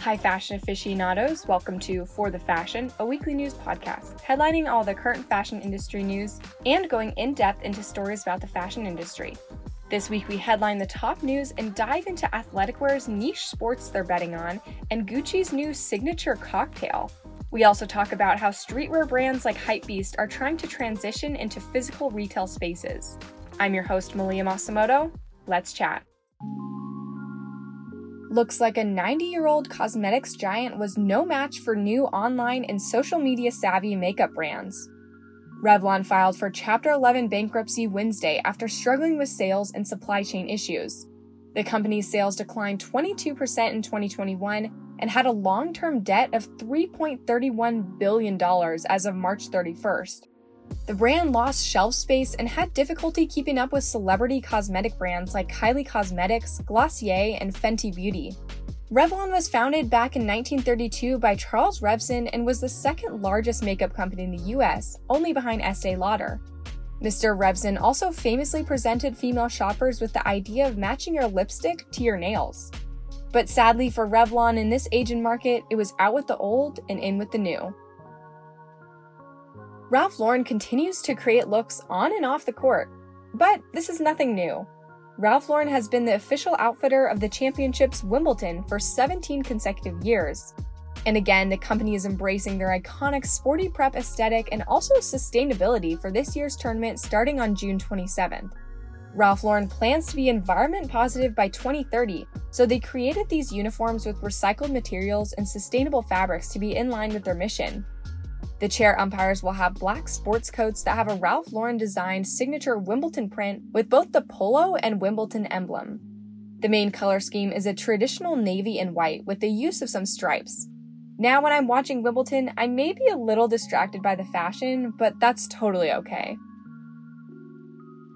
Hi, fashion aficionados. Welcome to For the Fashion, a weekly news podcast headlining all the current fashion industry news and going in depth into stories about the fashion industry. This week, we headline the top news and dive into athletic wear's niche sports they're betting on and Gucci's new signature cocktail. We also talk about how streetwear brands like Hypebeast are trying to transition into physical retail spaces. I'm your host, Malia Masamoto. Let's chat looks like a 90 year old cosmetics giant was no match for new online and social media savvy makeup brands. Revlon filed for Chapter 11 bankruptcy Wednesday after struggling with sales and supply chain issues. The company's sales declined 22% in 2021 and had a long term debt of $3.31 billion as of March 31st. The brand lost shelf space and had difficulty keeping up with celebrity cosmetic brands like Kylie Cosmetics, Glossier, and Fenty Beauty. Revlon was founded back in 1932 by Charles Revson and was the second largest makeup company in the US, only behind Estee Lauder. Mr. Revson also famously presented female shoppers with the idea of matching your lipstick to your nails. But sadly for Revlon in this Asian market, it was out with the old and in with the new. Ralph Lauren continues to create looks on and off the court. But this is nothing new. Ralph Lauren has been the official outfitter of the championships Wimbledon for 17 consecutive years. And again, the company is embracing their iconic sporty prep aesthetic and also sustainability for this year's tournament starting on June 27th. Ralph Lauren plans to be environment positive by 2030, so they created these uniforms with recycled materials and sustainable fabrics to be in line with their mission. The chair umpires will have black sports coats that have a Ralph Lauren designed signature Wimbledon print with both the polo and Wimbledon emblem. The main color scheme is a traditional navy and white with the use of some stripes. Now, when I'm watching Wimbledon, I may be a little distracted by the fashion, but that's totally okay.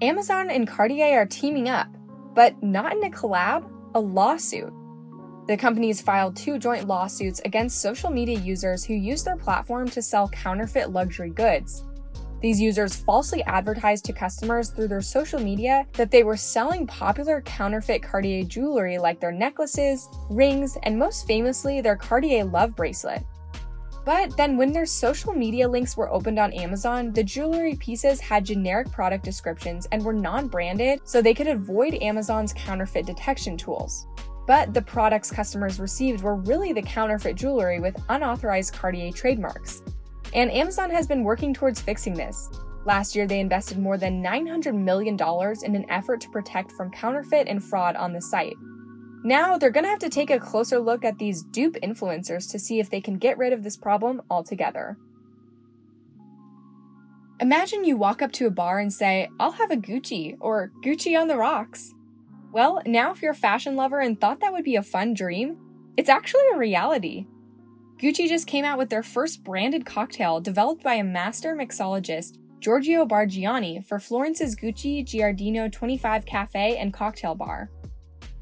Amazon and Cartier are teaming up, but not in a collab, a lawsuit. The companies filed two joint lawsuits against social media users who use their platform to sell counterfeit luxury goods. These users falsely advertised to customers through their social media that they were selling popular counterfeit Cartier jewelry like their necklaces, rings, and most famously, their Cartier love bracelet. But then, when their social media links were opened on Amazon, the jewelry pieces had generic product descriptions and were non branded, so they could avoid Amazon's counterfeit detection tools. But the products customers received were really the counterfeit jewelry with unauthorized Cartier trademarks. And Amazon has been working towards fixing this. Last year, they invested more than $900 million in an effort to protect from counterfeit and fraud on the site. Now, they're going to have to take a closer look at these dupe influencers to see if they can get rid of this problem altogether. Imagine you walk up to a bar and say, I'll have a Gucci or Gucci on the rocks. Well, now if you're a fashion lover and thought that would be a fun dream, it's actually a reality. Gucci just came out with their first branded cocktail developed by a master mixologist, Giorgio Bargiani, for Florence's Gucci Giardino 25 Cafe and Cocktail Bar.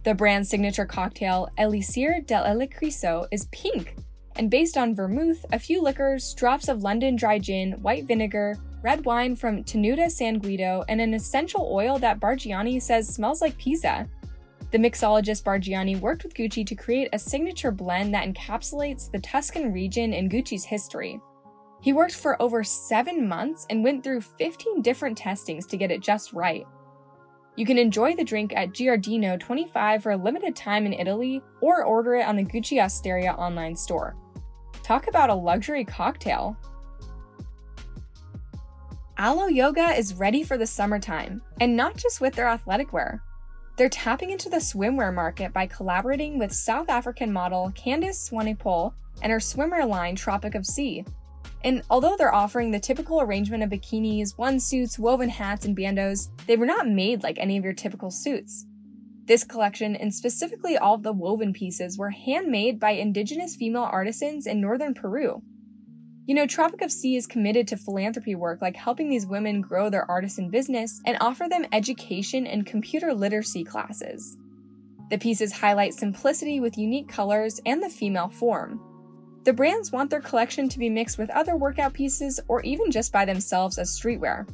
The brand's signature cocktail, Elixir dell'Elicriso, is pink and based on vermouth, a few liquors, drops of London dry gin, white vinegar, red wine from Tenuta San Guido, and an essential oil that Bargiani says smells like pizza. The mixologist Bargiani worked with Gucci to create a signature blend that encapsulates the Tuscan region in Gucci's history. He worked for over seven months and went through 15 different testings to get it just right. You can enjoy the drink at Giardino 25 for a limited time in Italy or order it on the Gucci Osteria online store. Talk about a luxury cocktail. Alo Yoga is ready for the summertime, and not just with their athletic wear. They're tapping into the swimwear market by collaborating with South African model Candice Swanepoel and her swimwear line Tropic of C. And although they're offering the typical arrangement of bikinis, onesuits, woven hats, and bandos, they were not made like any of your typical suits. This collection, and specifically all of the woven pieces, were handmade by indigenous female artisans in northern Peru. You know, Tropic of C is committed to philanthropy work like helping these women grow their artisan business and offer them education and computer literacy classes. The pieces highlight simplicity with unique colors and the female form. The brands want their collection to be mixed with other workout pieces or even just by themselves as streetwear.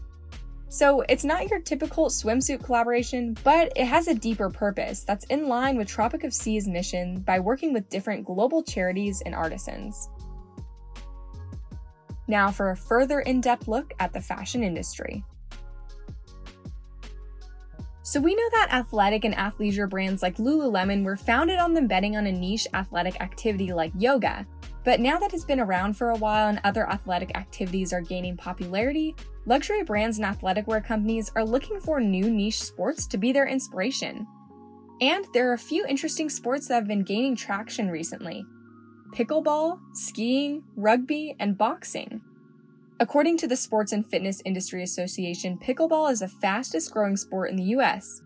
So it's not your typical swimsuit collaboration, but it has a deeper purpose that's in line with Tropic of C's mission by working with different global charities and artisans. Now for a further in depth look at the fashion industry. So, we know that athletic and athleisure brands like Lululemon were founded on them betting on a niche athletic activity like yoga. But now that it's been around for a while and other athletic activities are gaining popularity, luxury brands and athletic wear companies are looking for new niche sports to be their inspiration. And there are a few interesting sports that have been gaining traction recently pickleball, skiing, rugby, and boxing. According to the Sports and Fitness Industry Association, pickleball is the fastest growing sport in the US.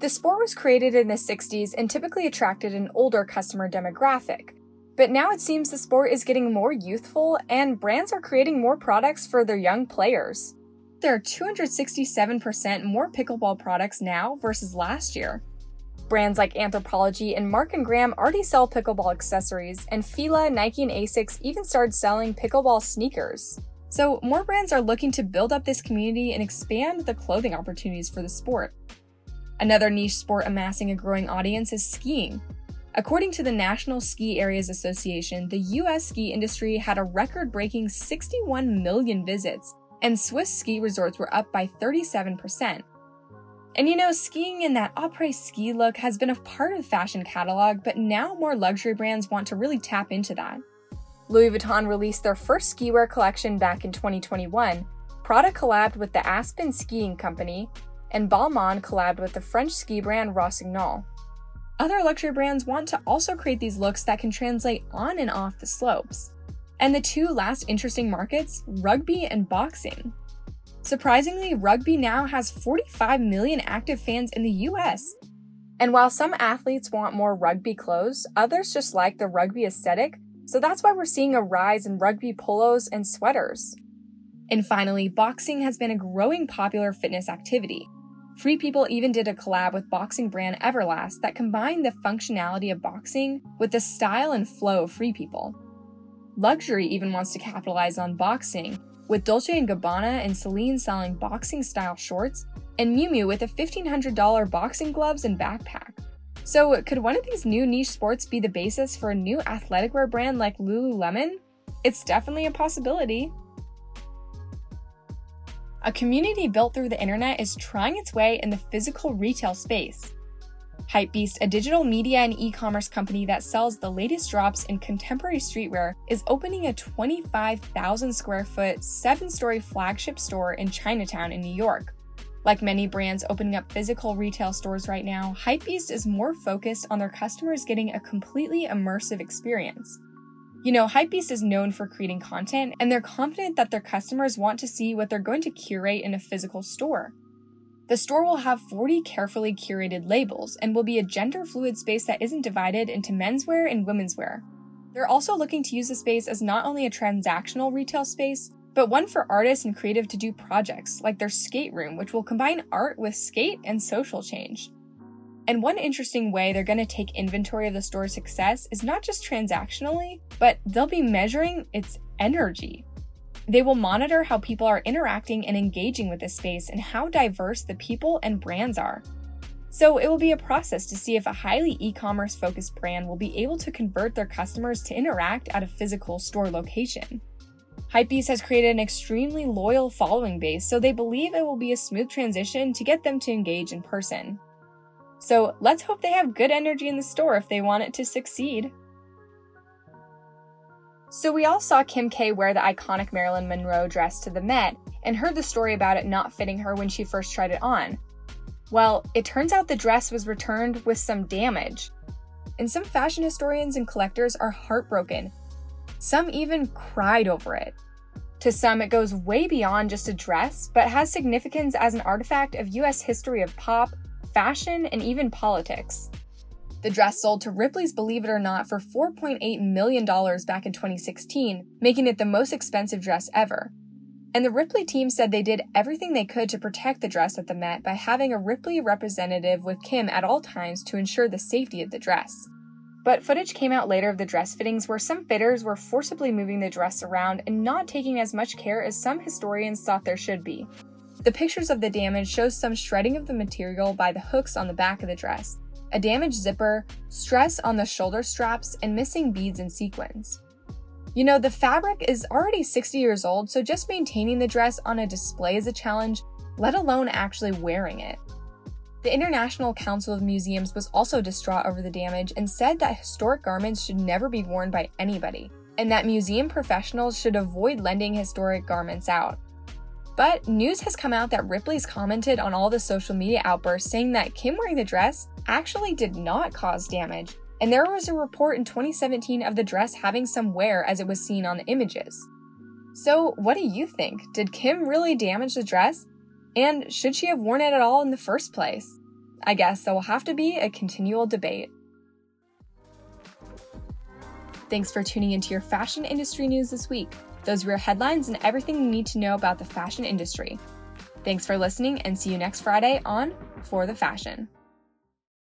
The sport was created in the 60s and typically attracted an older customer demographic. But now it seems the sport is getting more youthful and brands are creating more products for their young players. There are 267% more pickleball products now versus last year. Brands like Anthropologie and Mark and Graham already sell pickleball accessories, and Fila, Nike, and Asics even started selling pickleball sneakers. So, more brands are looking to build up this community and expand the clothing opportunities for the sport. Another niche sport amassing a growing audience is skiing. According to the National Ski Areas Association, the US ski industry had a record breaking 61 million visits, and Swiss ski resorts were up by 37%. And you know, skiing in that après ski look has been a part of the fashion catalog, but now more luxury brands want to really tap into that. Louis Vuitton released their first ski wear collection back in 2021. Prada collabed with the Aspen Skiing Company, and Balmain collabed with the French ski brand Rossignol. Other luxury brands want to also create these looks that can translate on and off the slopes. And the two last interesting markets, rugby and boxing. Surprisingly, rugby now has 45 million active fans in the US. And while some athletes want more rugby clothes, others just like the rugby aesthetic so that's why we're seeing a rise in rugby polos and sweaters. And finally, boxing has been a growing popular fitness activity. Free People even did a collab with boxing brand Everlast that combined the functionality of boxing with the style and flow of Free People. Luxury even wants to capitalize on boxing, with Dolce & Gabbana and Celine selling boxing style shorts, and Miu Miu with a $1,500 boxing gloves and backpack. So, could one of these new niche sports be the basis for a new athletic wear brand like Lululemon? It's definitely a possibility. A community built through the internet is trying its way in the physical retail space. Hypebeast, a digital media and e commerce company that sells the latest drops in contemporary streetwear, is opening a 25,000 square foot, seven story flagship store in Chinatown in New York. Like many brands opening up physical retail stores right now, Hypebeast is more focused on their customers getting a completely immersive experience. You know, Hypebeast is known for creating content, and they're confident that their customers want to see what they're going to curate in a physical store. The store will have 40 carefully curated labels and will be a gender fluid space that isn't divided into menswear and womenswear. They're also looking to use the space as not only a transactional retail space, but one for artists and creative to do projects, like their skate room, which will combine art with skate and social change. And one interesting way they're going to take inventory of the store's success is not just transactionally, but they'll be measuring its energy. They will monitor how people are interacting and engaging with this space and how diverse the people and brands are. So it will be a process to see if a highly e commerce focused brand will be able to convert their customers to interact at a physical store location. Hypebeast has created an extremely loyal following base, so they believe it will be a smooth transition to get them to engage in person. So let's hope they have good energy in the store if they want it to succeed. So we all saw Kim K wear the iconic Marilyn Monroe dress to the Met and heard the story about it not fitting her when she first tried it on. Well, it turns out the dress was returned with some damage. And some fashion historians and collectors are heartbroken some even cried over it. To some, it goes way beyond just a dress, but has significance as an artifact of US history of pop, fashion, and even politics. The dress sold to Ripley's Believe It or Not for $4.8 million back in 2016, making it the most expensive dress ever. And the Ripley team said they did everything they could to protect the dress at the Met by having a Ripley representative with Kim at all times to ensure the safety of the dress. But footage came out later of the dress fittings where some fitters were forcibly moving the dress around and not taking as much care as some historians thought there should be. The pictures of the damage show some shredding of the material by the hooks on the back of the dress, a damaged zipper, stress on the shoulder straps, and missing beads and sequins. You know, the fabric is already 60 years old, so just maintaining the dress on a display is a challenge, let alone actually wearing it. The International Council of Museums was also distraught over the damage and said that historic garments should never be worn by anybody, and that museum professionals should avoid lending historic garments out. But news has come out that Ripley's commented on all the social media outbursts saying that Kim wearing the dress actually did not cause damage, and there was a report in 2017 of the dress having some wear as it was seen on the images. So, what do you think? Did Kim really damage the dress? And should she have worn it at all in the first place? I guess there will have to be a continual debate. Thanks for tuning into your fashion industry news this week. Those your headlines and everything you need to know about the fashion industry. Thanks for listening and see you next Friday on For the Fashion.